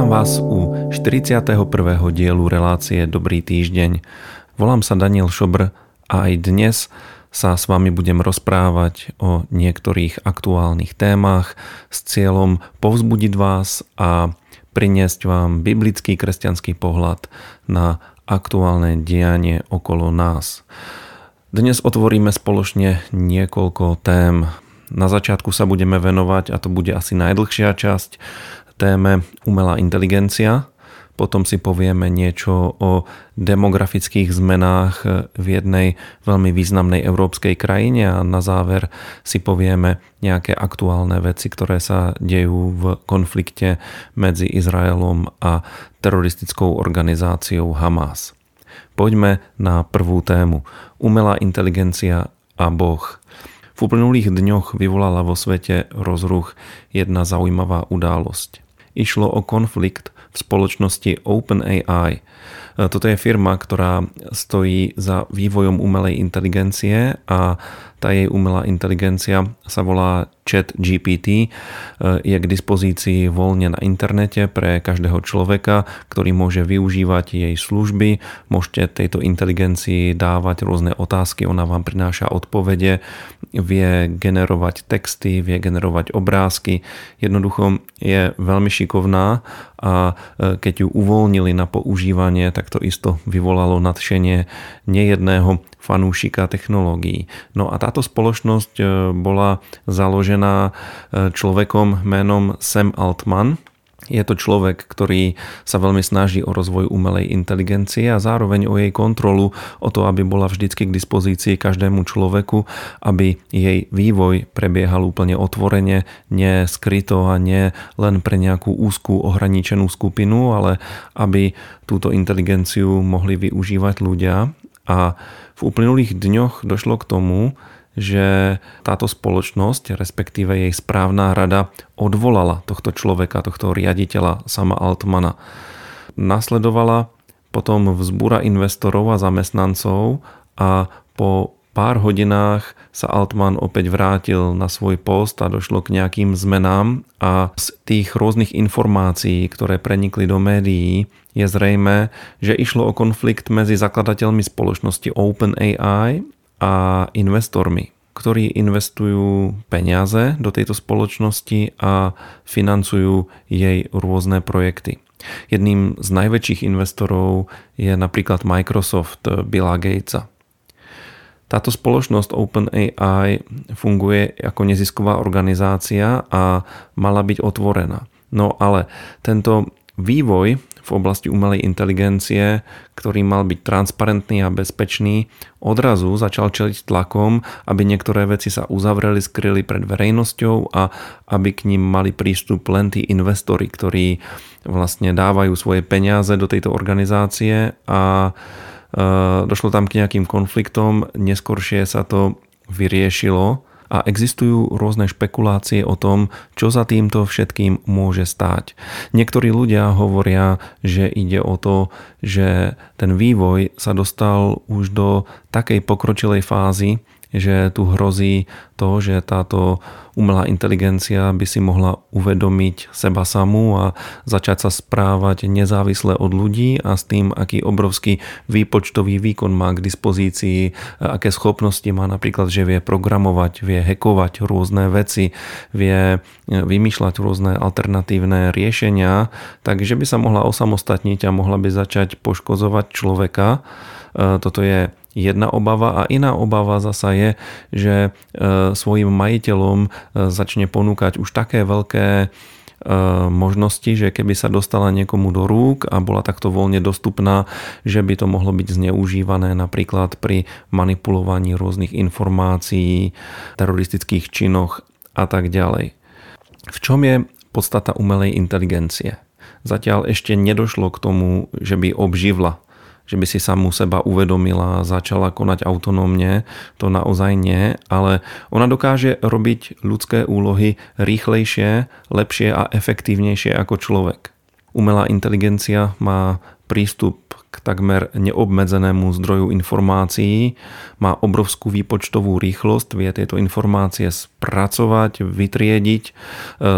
Vítam vás u 41. dielu relácie Dobrý týždeň. Volám sa Daniel Šobr a aj dnes sa s vami budem rozprávať o niektorých aktuálnych témach s cieľom povzbudiť vás a priniesť vám biblický kresťanský pohľad na aktuálne dianie okolo nás. Dnes otvoríme spoločne niekoľko tém. Na začiatku sa budeme venovať, a to bude asi najdlhšia časť, téme umelá inteligencia. Potom si povieme niečo o demografických zmenách v jednej veľmi významnej európskej krajine a na záver si povieme nejaké aktuálne veci, ktoré sa dejú v konflikte medzi Izraelom a teroristickou organizáciou Hamas. Poďme na prvú tému. Umelá inteligencia a Boh. V uplynulých dňoch vyvolala vo svete rozruch jedna zaujímavá udalosť išlo o konflikt v spoločnosti OpenAI. Toto je firma, ktorá stojí za vývojom umelej inteligencie a tá jej umelá inteligencia sa volá Chat GPT. Je k dispozícii voľne na internete pre každého človeka, ktorý môže využívať jej služby. Môžete tejto inteligencii dávať rôzne otázky, ona vám prináša odpovede, vie generovať texty, vie generovať obrázky. Jednoducho je veľmi šikovná a keď ju uvoľnili na používanie, tak to isto vyvolalo nadšenie nejedného fanúšika technológií. No a táto spoločnosť e, bola založená e, človekom menom Sam Altman, je to človek, ktorý sa veľmi snaží o rozvoj umelej inteligencie a zároveň o jej kontrolu, o to, aby bola vždycky k dispozícii každému človeku, aby jej vývoj prebiehal úplne otvorene, neskryto a nie len pre nejakú úzkú ohraničenú skupinu, ale aby túto inteligenciu mohli využívať ľudia. A v uplynulých dňoch došlo k tomu, že táto spoločnosť, respektíve jej správna rada, odvolala tohto človeka, tohto riaditeľa sama Altmana. Nasledovala potom vzbúra investorov a zamestnancov a po pár hodinách sa Altman opäť vrátil na svoj post a došlo k nejakým zmenám a z tých rôznych informácií, ktoré prenikli do médií, je zrejme, že išlo o konflikt medzi zakladateľmi spoločnosti OpenAI a investormi, ktorí investujú peniaze do tejto spoločnosti a financujú jej rôzne projekty. Jedným z najväčších investorov je napríklad Microsoft Billa Gatesa. Táto spoločnosť OpenAI funguje ako nezisková organizácia a mala byť otvorená. No ale tento vývoj v oblasti umelej inteligencie, ktorý mal byť transparentný a bezpečný, odrazu začal čeliť tlakom, aby niektoré veci sa uzavreli, skryli pred verejnosťou a aby k ním mali prístup len tí investori, ktorí vlastne dávajú svoje peniaze do tejto organizácie a Eh, došlo tam k nejakým konfliktom, neskoršie sa to vyriešilo a existujú rôzne špekulácie o tom, čo za týmto všetkým môže stáť. Niektorí ľudia hovoria, že ide o to, že ten vývoj sa dostal už do takej pokročilej fázy, že tu hrozí to, že táto umelá inteligencia by si mohla uvedomiť seba samú a začať sa správať nezávisle od ľudí a s tým, aký obrovský výpočtový výkon má k dispozícii, aké schopnosti má napríklad, že vie programovať, vie hekovať rôzne veci, vie vymýšľať rôzne alternatívne riešenia, takže by sa mohla osamostatniť a mohla by začať poškozovať človeka. Toto je jedna obava a iná obava zasa je, že e, svojim majiteľom e, začne ponúkať už také veľké e, možnosti, že keby sa dostala niekomu do rúk a bola takto voľne dostupná, že by to mohlo byť zneužívané napríklad pri manipulovaní rôznych informácií, teroristických činoch a tak ďalej. V čom je podstata umelej inteligencie? Zatiaľ ešte nedošlo k tomu, že by obživla že by si samú seba uvedomila začala konať autonómne, to naozaj nie, ale ona dokáže robiť ľudské úlohy rýchlejšie, lepšie a efektívnejšie ako človek. Umelá inteligencia má prístup k takmer neobmedzenému zdroju informácií, má obrovskú výpočtovú rýchlosť, vie tieto informácie spracovať, vytriediť, e,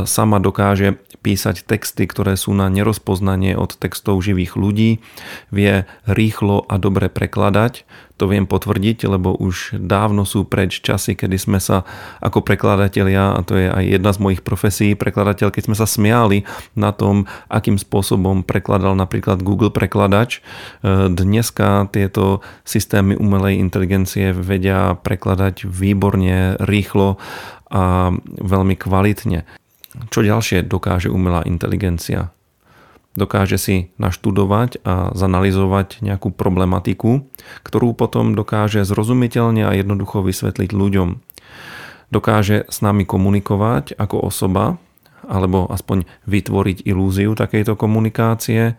sama dokáže písať texty, ktoré sú na nerozpoznanie od textov živých ľudí, vie rýchlo a dobre prekladať, to viem potvrdiť, lebo už dávno sú preč časy, kedy sme sa ako prekladatelia, a to je aj jedna z mojich profesí, prekladateľ, keď sme sa smiali na tom, akým spôsobom prekladal napríklad Google prekladač. E, dneska tieto systémy umelej inteligencie vedia prekladať výborne, rýchlo a veľmi kvalitne. Čo ďalšie dokáže umelá inteligencia? Dokáže si naštudovať a zanalizovať nejakú problematiku, ktorú potom dokáže zrozumiteľne a jednoducho vysvetliť ľuďom. Dokáže s nami komunikovať ako osoba, alebo aspoň vytvoriť ilúziu takejto komunikácie,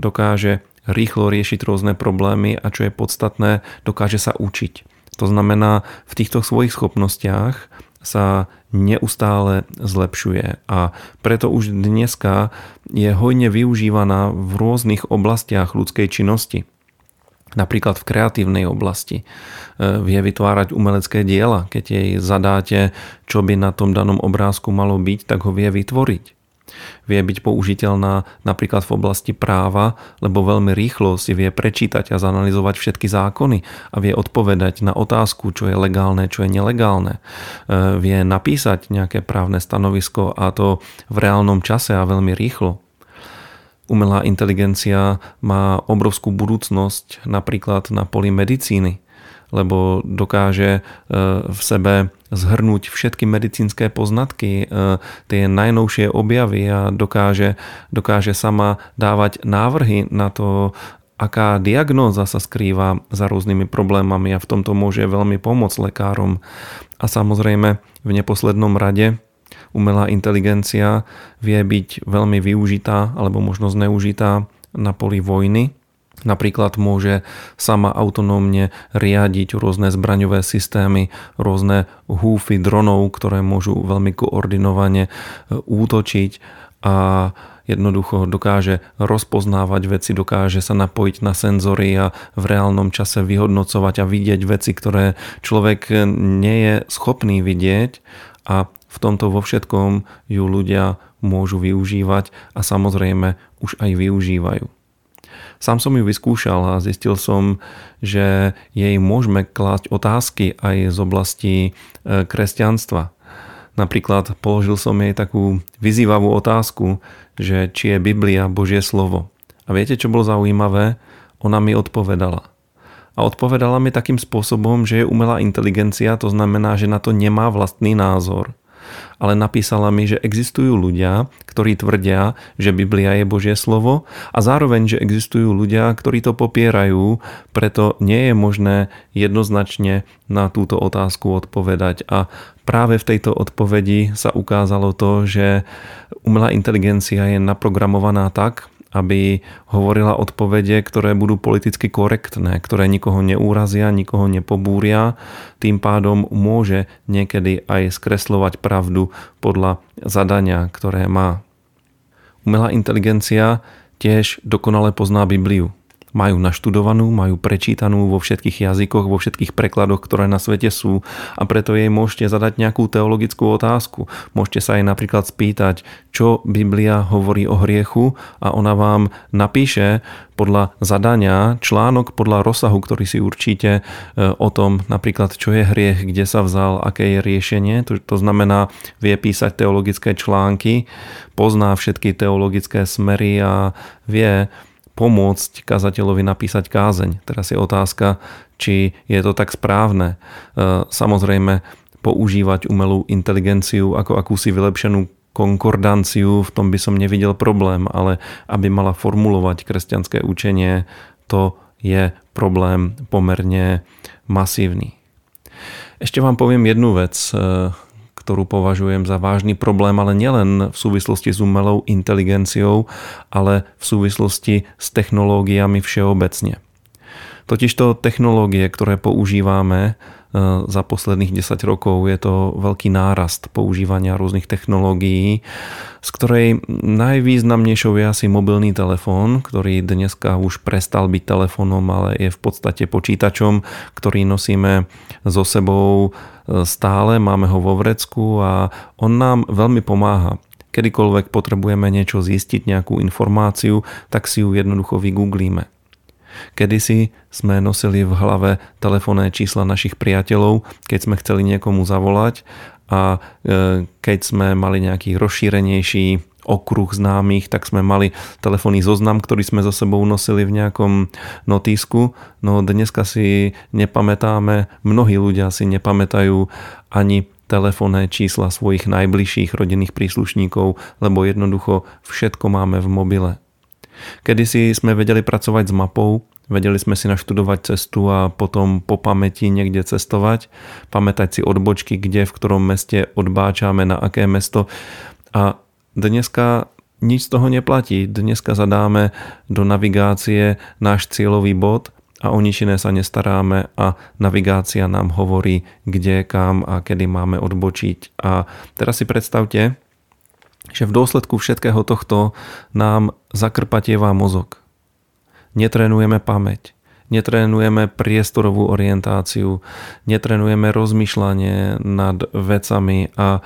dokáže rýchlo riešiť rôzne problémy a čo je podstatné, dokáže sa učiť. To znamená, v týchto svojich schopnostiach sa neustále zlepšuje a preto už dneska je hojne využívaná v rôznych oblastiach ľudskej činnosti. Napríklad v kreatívnej oblasti. E, vie vytvárať umelecké diela. Keď jej zadáte, čo by na tom danom obrázku malo byť, tak ho vie vytvoriť vie byť použiteľná napríklad v oblasti práva, lebo veľmi rýchlo si vie prečítať a zanalizovať všetky zákony a vie odpovedať na otázku, čo je legálne, čo je nelegálne. E, vie napísať nejaké právne stanovisko a to v reálnom čase a veľmi rýchlo. Umelá inteligencia má obrovskú budúcnosť napríklad na poli medicíny lebo dokáže e, v sebe zhrnúť všetky medicínske poznatky, e, tie najnovšie objavy a dokáže, dokáže sama dávať návrhy na to, aká diagnóza sa skrýva za rôznymi problémami a v tomto môže veľmi pomôcť lekárom. A samozrejme v neposlednom rade umelá inteligencia vie byť veľmi využitá alebo možno zneužitá na poli vojny, Napríklad môže sama autonómne riadiť rôzne zbraňové systémy, rôzne húfy dronov, ktoré môžu veľmi koordinovane e, útočiť a jednoducho dokáže rozpoznávať veci, dokáže sa napojiť na senzory a v reálnom čase vyhodnocovať a vidieť veci, ktoré človek nie je schopný vidieť a v tomto vo všetkom ju ľudia môžu využívať a samozrejme už aj využívajú. Sám som ju vyskúšal a zistil som, že jej môžeme klásť otázky aj z oblasti e, kresťanstva. Napríklad položil som jej takú vyzývavú otázku, že či je Biblia Božie slovo. A viete, čo bolo zaujímavé? Ona mi odpovedala. A odpovedala mi takým spôsobom, že je umelá inteligencia, to znamená, že na to nemá vlastný názor ale napísala mi, že existujú ľudia, ktorí tvrdia, že Biblia je Božie slovo a zároveň, že existujú ľudia, ktorí to popierajú, preto nie je možné jednoznačne na túto otázku odpovedať. A práve v tejto odpovedi sa ukázalo to, že umelá inteligencia je naprogramovaná tak, aby hovorila odpovede, ktoré budú politicky korektné, ktoré nikoho neúrazia, nikoho nepobúria, tým pádom môže niekedy aj skreslovať pravdu podľa zadania, ktoré má. Umelá inteligencia tiež dokonale pozná Bibliu majú naštudovanú, majú prečítanú vo všetkých jazykoch, vo všetkých prekladoch, ktoré na svete sú a preto jej môžete zadať nejakú teologickú otázku. Môžete sa jej napríklad spýtať, čo Biblia hovorí o hriechu a ona vám napíše podľa zadania článok podľa rozsahu, ktorý si určíte e, o tom napríklad, čo je hriech, kde sa vzal, aké je riešenie. To, to znamená, vie písať teologické články, pozná všetky teologické smery a vie pomôcť kazateľovi napísať kázeň. Teraz je otázka, či je to tak správne. E, samozrejme, používať umelú inteligenciu ako akúsi vylepšenú konkordanciu, v tom by som nevidel problém, ale aby mala formulovať kresťanské učenie, to je problém pomerne masívny. Ešte vám poviem jednu vec. Ktorú považujem za vážny problém, ale nielen v súvislosti s umelou inteligenciou, ale v súvislosti s technológiami všeobecne. Totižto technológie, ktoré používame, za posledných 10 rokov je to veľký nárast používania rôznych technológií, z ktorej najvýznamnejšou je asi mobilný telefón, ktorý dneska už prestal byť telefónom, ale je v podstate počítačom, ktorý nosíme so sebou e, stále, máme ho vo vrecku a on nám veľmi pomáha kedykoľvek potrebujeme niečo zistiť, nejakú informáciu, tak si ju jednoducho vygooglíme. Kedysi sme nosili v hlave telefónne čísla našich priateľov, keď sme chceli niekomu zavolať a e, keď sme mali nejaký rozšírenejší okruh známych, tak sme mali telefónny zoznam, ktorý sme so sebou nosili v nejakom notísku. No dneska si nepamätáme, mnohí ľudia si nepamätajú ani telefónne čísla svojich najbližších rodinných príslušníkov, lebo jednoducho všetko máme v mobile. Kedysi sme vedeli pracovať s mapou, vedeli sme si naštudovať cestu a potom po pamäti niekde cestovať, pamätať si odbočky, kde, v ktorom meste odbáčame, na aké mesto. A dneska nič z toho neplatí. Dneska zadáme do navigácie náš cieľový bod a o nič iné sa nestaráme a navigácia nám hovorí, kde, kam a kedy máme odbočiť. A teraz si predstavte, že v dôsledku všetkého tohto nám zakrpatievá mozog. Netrenujeme pamäť, netrenujeme priestorovú orientáciu, netrenujeme rozmýšľanie nad vecami a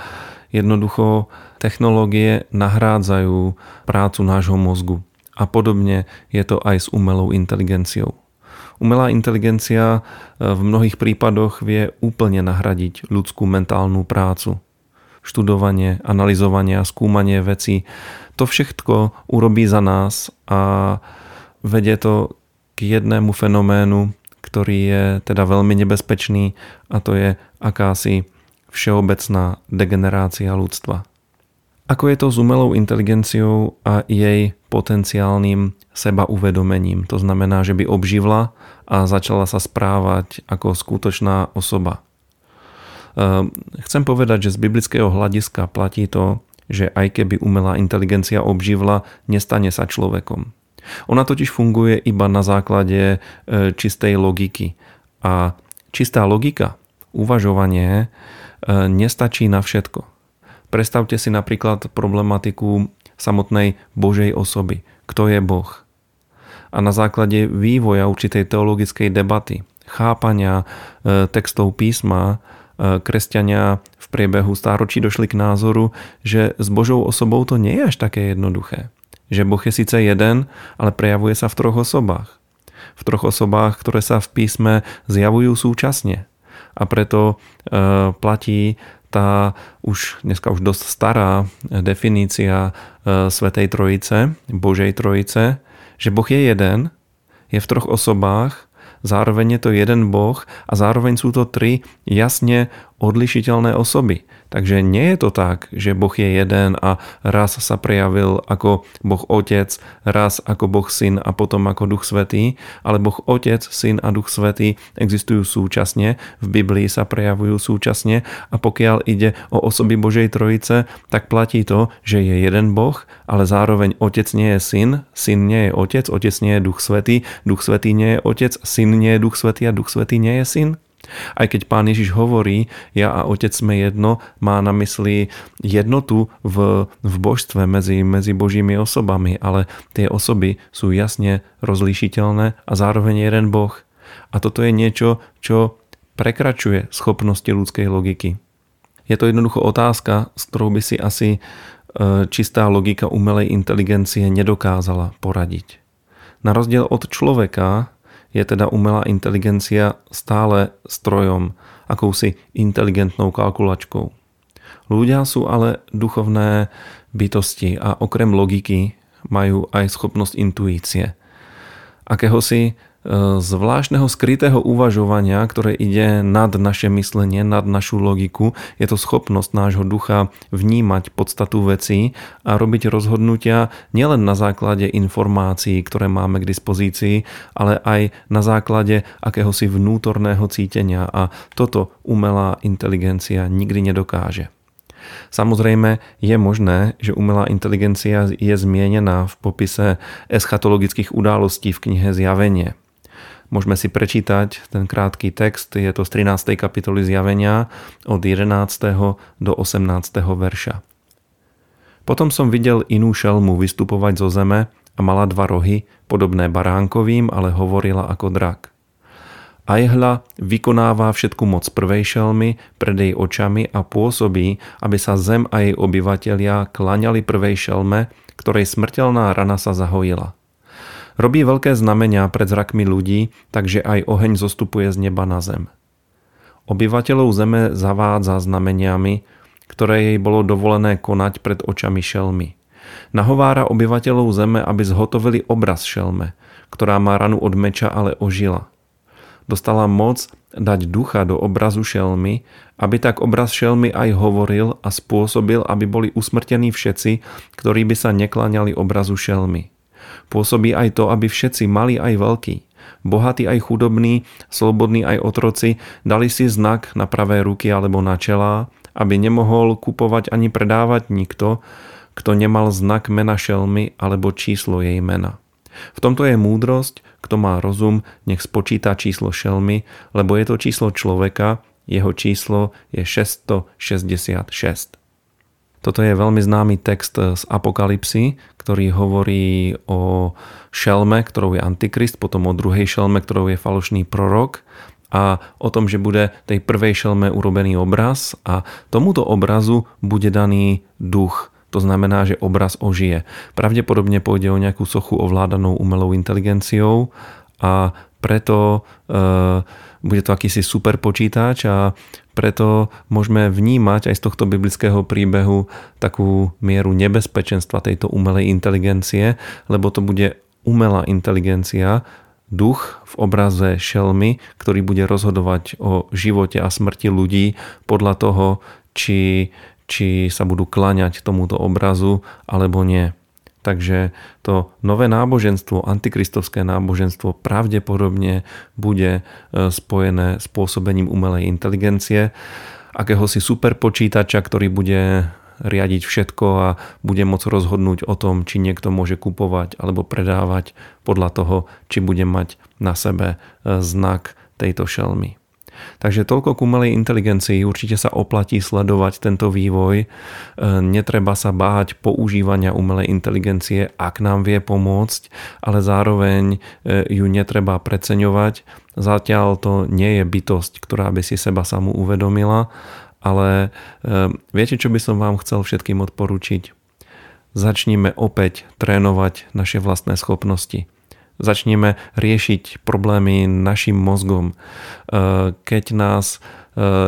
jednoducho technológie nahrádzajú prácu nášho mozgu. A podobne je to aj s umelou inteligenciou. Umelá inteligencia v mnohých prípadoch vie úplne nahradiť ľudskú mentálnu prácu študovanie, analyzovanie a skúmanie veci. To všetko urobí za nás a vedie to k jednému fenoménu, ktorý je teda veľmi nebezpečný a to je akási všeobecná degenerácia ľudstva. Ako je to s umelou inteligenciou a jej potenciálnym seba uvedomením? To znamená, že by obživla a začala sa správať ako skutočná osoba. Ehm, chcem povedať, že z biblického hľadiska platí to, že aj keby umelá inteligencia obživla, nestane sa človekom. Ona totiž funguje iba na základe e, čistej logiky. A čistá logika, uvažovanie, e, nestačí na všetko. Predstavte si napríklad problematiku samotnej Božej osoby. Kto je Boh? A na základe vývoja určitej teologickej debaty, chápania e, textov písma, kresťania v priebehu stáročí došli k názoru, že s Božou osobou to nie je až také jednoduché. Že Boh je síce jeden, ale prejavuje sa v troch osobách. V troch osobách, ktoré sa v písme zjavujú súčasne. A preto e, platí tá už dneska už dosť stará definícia e, Svetej Trojice, Božej Trojice, že Boh je jeden, je v troch osobách zároveň je to jeden Boh a zároveň sú to tri jasne odlišiteľné osoby. Takže nie je to tak, že Boh je jeden a raz sa prejavil ako Boh Otec, raz ako Boh Syn a potom ako Duch Svetý, ale Boh Otec, Syn a Duch Svetý existujú súčasne, v Biblii sa prejavujú súčasne a pokiaľ ide o osoby Božej Trojice, tak platí to, že je jeden Boh, ale zároveň Otec nie je Syn, Syn nie je Otec, Otec nie je Duch Svetý, Duch Svetý nie je Otec, Syn nie je Duch Svetý a Duch Svetý nie je Syn. Aj keď pán Ježiš hovorí, ja a otec sme jedno, má na mysli jednotu v, v božstve medzi, medzi božími osobami, ale tie osoby sú jasne rozlíšiteľné a zároveň jeden boh. A toto je niečo, čo prekračuje schopnosti ľudskej logiky. Je to jednoducho otázka, s ktorou by si asi e, čistá logika umelej inteligencie nedokázala poradiť. Na rozdiel od človeka, je teda umelá inteligencia stále strojom, akousi inteligentnou kalkulačkou. Ľudia sú ale duchovné bytosti a okrem logiky majú aj schopnosť intuície. Akéhosi zvláštneho skrytého uvažovania, ktoré ide nad naše myslenie, nad našu logiku. Je to schopnosť nášho ducha vnímať podstatu vecí a robiť rozhodnutia nielen na základe informácií, ktoré máme k dispozícii, ale aj na základe akéhosi vnútorného cítenia a toto umelá inteligencia nikdy nedokáže. Samozrejme je možné, že umelá inteligencia je zmienená v popise eschatologických událostí v knihe Zjavenie. Môžeme si prečítať ten krátky text, je to z 13. kapitoly zjavenia od 11. do 18. verša. Potom som videl inú šelmu vystupovať zo zeme a mala dva rohy, podobné baránkovým, ale hovorila ako drak. A jehla vykonáva všetku moc prvej šelmy pred jej očami a pôsobí, aby sa zem a jej obyvatelia klaňali prvej šelme, ktorej smrteľná rana sa zahojila. Robí veľké znamenia pred zrakmi ľudí, takže aj oheň zostupuje z neba na zem. Obyvateľov zeme zavádza znameniami, ktoré jej bolo dovolené konať pred očami šelmy. Nahovára obyvateľov zeme, aby zhotovili obraz šelme, ktorá má ranu od meča, ale ožila. Dostala moc dať ducha do obrazu šelmy, aby tak obraz šelmy aj hovoril a spôsobil, aby boli usmrtení všetci, ktorí by sa nekláňali obrazu šelmy. Pôsobí aj to, aby všetci mali aj veľkí, bohatí aj chudobní, slobodní aj otroci dali si znak na pravé ruky alebo na čelá, aby nemohol kupovať ani predávať nikto, kto nemal znak mena šelmy alebo číslo jej mena. V tomto je múdrosť, kto má rozum, nech spočíta číslo šelmy, lebo je to číslo človeka, jeho číslo je 666. Toto je veľmi známy text z Apokalipsy, ktorý hovorí o šelme, ktorou je Antikrist, potom o druhej šelme, ktorou je falošný prorok a o tom, že bude tej prvej šelme urobený obraz a tomuto obrazu bude daný duch. To znamená, že obraz ožije. Pravdepodobne pôjde o nejakú sochu ovládanou umelou inteligenciou a preto e, bude to akýsi super počítač a preto môžeme vnímať aj z tohto biblického príbehu takú mieru nebezpečenstva tejto umelej inteligencie, lebo to bude umelá inteligencia, duch v obraze šelmy, ktorý bude rozhodovať o živote a smrti ľudí podľa toho, či, či sa budú klaňať tomuto obrazu alebo nie. Takže to nové náboženstvo, antikristovské náboženstvo pravdepodobne bude e, spojené s pôsobením umelej inteligencie, akéhosi superpočítača, ktorý bude riadiť všetko a bude môcť rozhodnúť o tom, či niekto môže kupovať alebo predávať podľa toho, či bude mať na sebe e, znak tejto šelmy. Takže toľko k umelej inteligencii. Určite sa oplatí sledovať tento vývoj. E, netreba sa báť používania umelej inteligencie, ak nám vie pomôcť, ale zároveň e, ju netreba preceňovať. Zatiaľ to nie je bytosť, ktorá by si seba samú uvedomila, ale e, viete, čo by som vám chcel všetkým odporučiť? Začníme opäť trénovať naše vlastné schopnosti začneme riešiť problémy našim mozgom. E, keď nás e,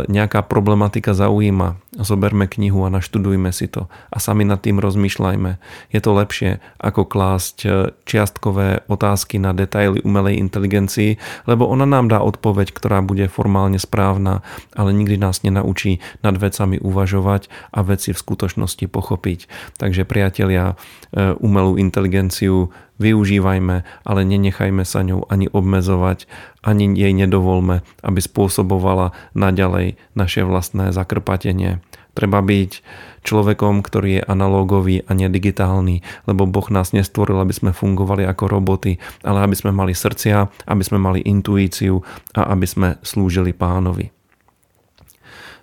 nejaká problematika zaujíma, zoberme knihu a naštudujme si to a sami nad tým rozmýšľajme. Je to lepšie ako klásť e, čiastkové otázky na detaily umelej inteligencii, lebo ona nám dá odpoveď, ktorá bude formálne správna, ale nikdy nás nenaučí nad vecami uvažovať a veci v skutočnosti pochopiť. Takže priatelia, umelú inteligenciu využívajme, ale nenechajme sa ňou ani obmezovať, ani jej nedovolme, aby spôsobovala naďalej naše vlastné zakrpatenie. Treba byť človekom, ktorý je analógový a nedigitálny, lebo Boh nás nestvoril, aby sme fungovali ako roboty, ale aby sme mali srdcia, aby sme mali intuíciu a aby sme slúžili pánovi.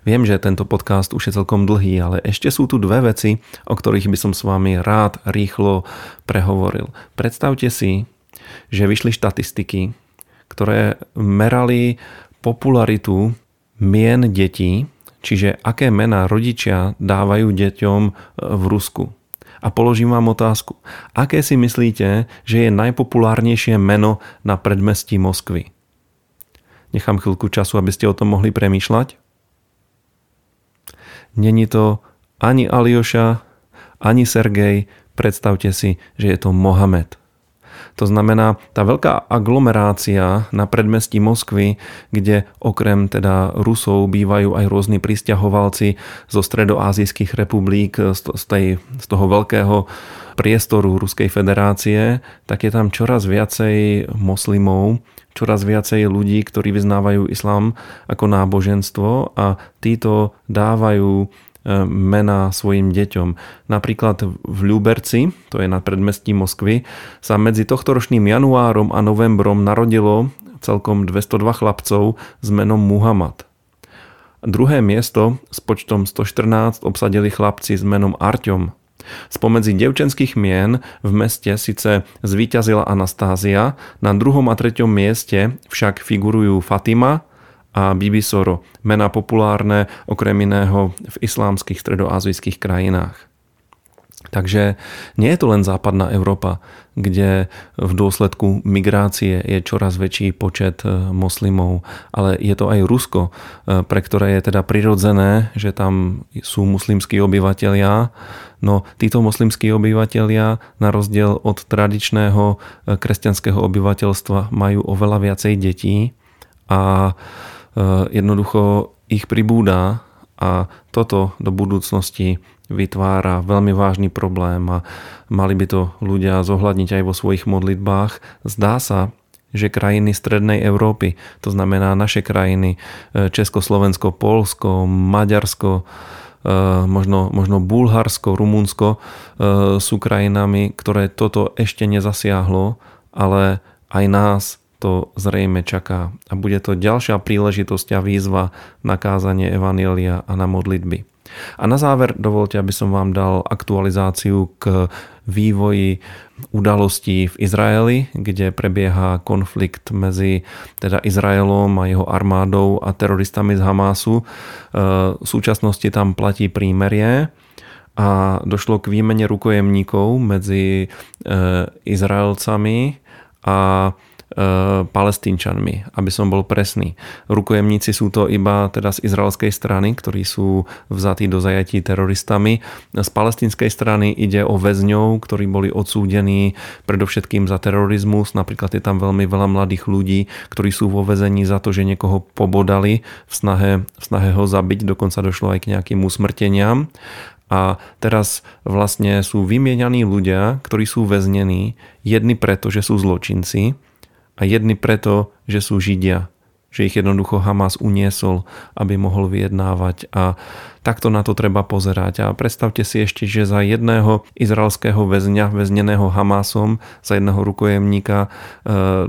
Viem, že tento podcast už je celkom dlhý, ale ešte sú tu dve veci, o ktorých by som s vami rád rýchlo prehovoril. Predstavte si, že vyšli štatistiky, ktoré merali popularitu mien detí, čiže aké mená rodičia dávajú deťom v Rusku. A položím vám otázku. Aké si myslíte, že je najpopulárnejšie meno na predmestí Moskvy? Nechám chvíľku času, aby ste o tom mohli premýšľať. Není to ani Alioša, ani Sergej, predstavte si, že je to Mohamed. To znamená, tá veľká aglomerácia na predmestí Moskvy, kde okrem teda Rusov bývajú aj rôzni pristahovalci zo stredoázijských republik, z, tej, z toho veľkého priestoru Ruskej federácie, tak je tam čoraz viacej moslimov, čoraz viacej ľudí, ktorí vyznávajú islám ako náboženstvo a títo dávajú mená svojim deťom. Napríklad v Ľuberci, to je na predmestí Moskvy, sa medzi tohtoročným januárom a novembrom narodilo celkom 202 chlapcov s menom Muhammad. Druhé miesto s počtom 114 obsadili chlapci s menom Arťom. Spomedzi devčenských mien v meste síce zvíťazila Anastázia, na druhom a treťom mieste však figurujú Fatima a Bibisoro, mená populárne okrem iného v islámskych stredoazijských krajinách. Takže nie je to len západná Európa, kde v dôsledku migrácie je čoraz väčší počet e, moslimov, ale je to aj Rusko, e, pre ktoré je teda prirodzené, že tam sú muslimskí obyvatelia, no títo muslimskí obyvatelia na rozdiel od tradičného e, kresťanského obyvateľstva majú oveľa viacej detí a jednoducho ich pribúda a toto do budúcnosti vytvára veľmi vážny problém a mali by to ľudia zohľadniť aj vo svojich modlitbách. Zdá sa, že krajiny strednej Európy, to znamená naše krajiny, e, Československo, Polsko, Maďarsko, e, možno, možno Bulharsko, Rumunsko sú krajinami, ktoré toto ešte nezasiahlo, ale aj nás to zrejme čaká. A bude to ďalšia príležitosť a výzva na kázanie Evanielia a na modlitby. A na záver dovolte, aby som vám dal aktualizáciu k vývoji udalostí v Izraeli, kde prebieha konflikt medzi teda Izraelom a jeho armádou a teroristami z Hamásu. E, v súčasnosti tam platí prímerie a došlo k výmene rukojemníkov medzi e, Izraelcami a palestínčanmi, aby som bol presný. Rukojemníci sú to iba teda z izraelskej strany, ktorí sú vzatí do zajatí teroristami. Z palestínskej strany ide o väzňov, ktorí boli odsúdení predovšetkým za terorizmus. Napríklad je tam veľmi veľa mladých ľudí, ktorí sú vo väzení za to, že niekoho pobodali v snahe, v snahe ho zabiť. Dokonca došlo aj k nejakým usmrteniam. A teraz vlastne sú vymienianí ľudia, ktorí sú väznení, jedni preto, že sú zločinci, a jedni preto, že sú Židia, že ich jednoducho Hamas uniesol, aby mohol vyjednávať a Takto na to treba pozerať. A predstavte si ešte, že za jedného izraelského väzňa, väzneného Hamásom, za jedného rukojemníka e,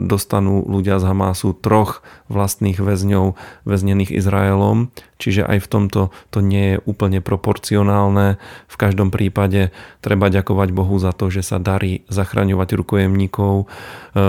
dostanú ľudia z Hamásu troch vlastných väzňov väznených Izraelom. Čiže aj v tomto to nie je úplne proporcionálne. V každom prípade treba ďakovať Bohu za to, že sa darí zachraňovať rukojemníkov. E,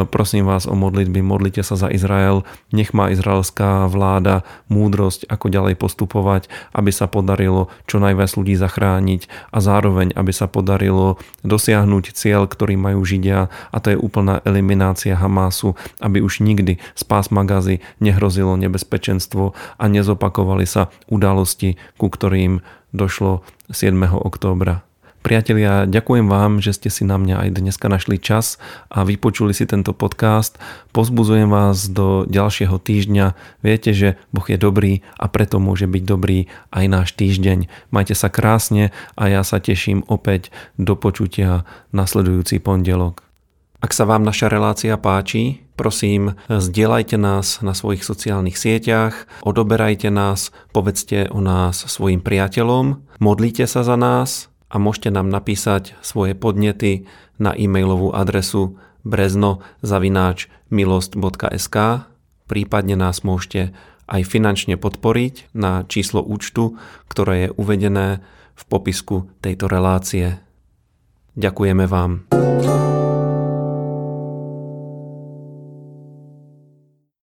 prosím vás o modlitby, modlite sa za Izrael. Nech má izraelská vláda múdrosť, ako ďalej postupovať, aby sa podarilo podarilo čo najviac ľudí zachrániť a zároveň, aby sa podarilo dosiahnuť cieľ, ktorý majú Židia a to je úplná eliminácia Hamásu, aby už nikdy z pásma Gazy nehrozilo nebezpečenstvo a nezopakovali sa udalosti, ku ktorým došlo 7. októbra. Priatelia, ďakujem vám, že ste si na mňa aj dneska našli čas a vypočuli si tento podcast. Pozbuzujem vás do ďalšieho týždňa. Viete, že Boh je dobrý a preto môže byť dobrý aj náš týždeň. Majte sa krásne a ja sa teším opäť do počutia nasledujúci pondelok. Ak sa vám naša relácia páči, prosím, zdieľajte nás na svojich sociálnych sieťach, odoberajte nás, povedzte o nás svojim priateľom, modlite sa za nás, a môžete nám napísať svoje podnety na e-mailovú adresu brezno.milost.sk prípadne nás môžete aj finančne podporiť na číslo účtu, ktoré je uvedené v popisku tejto relácie. Ďakujeme vám.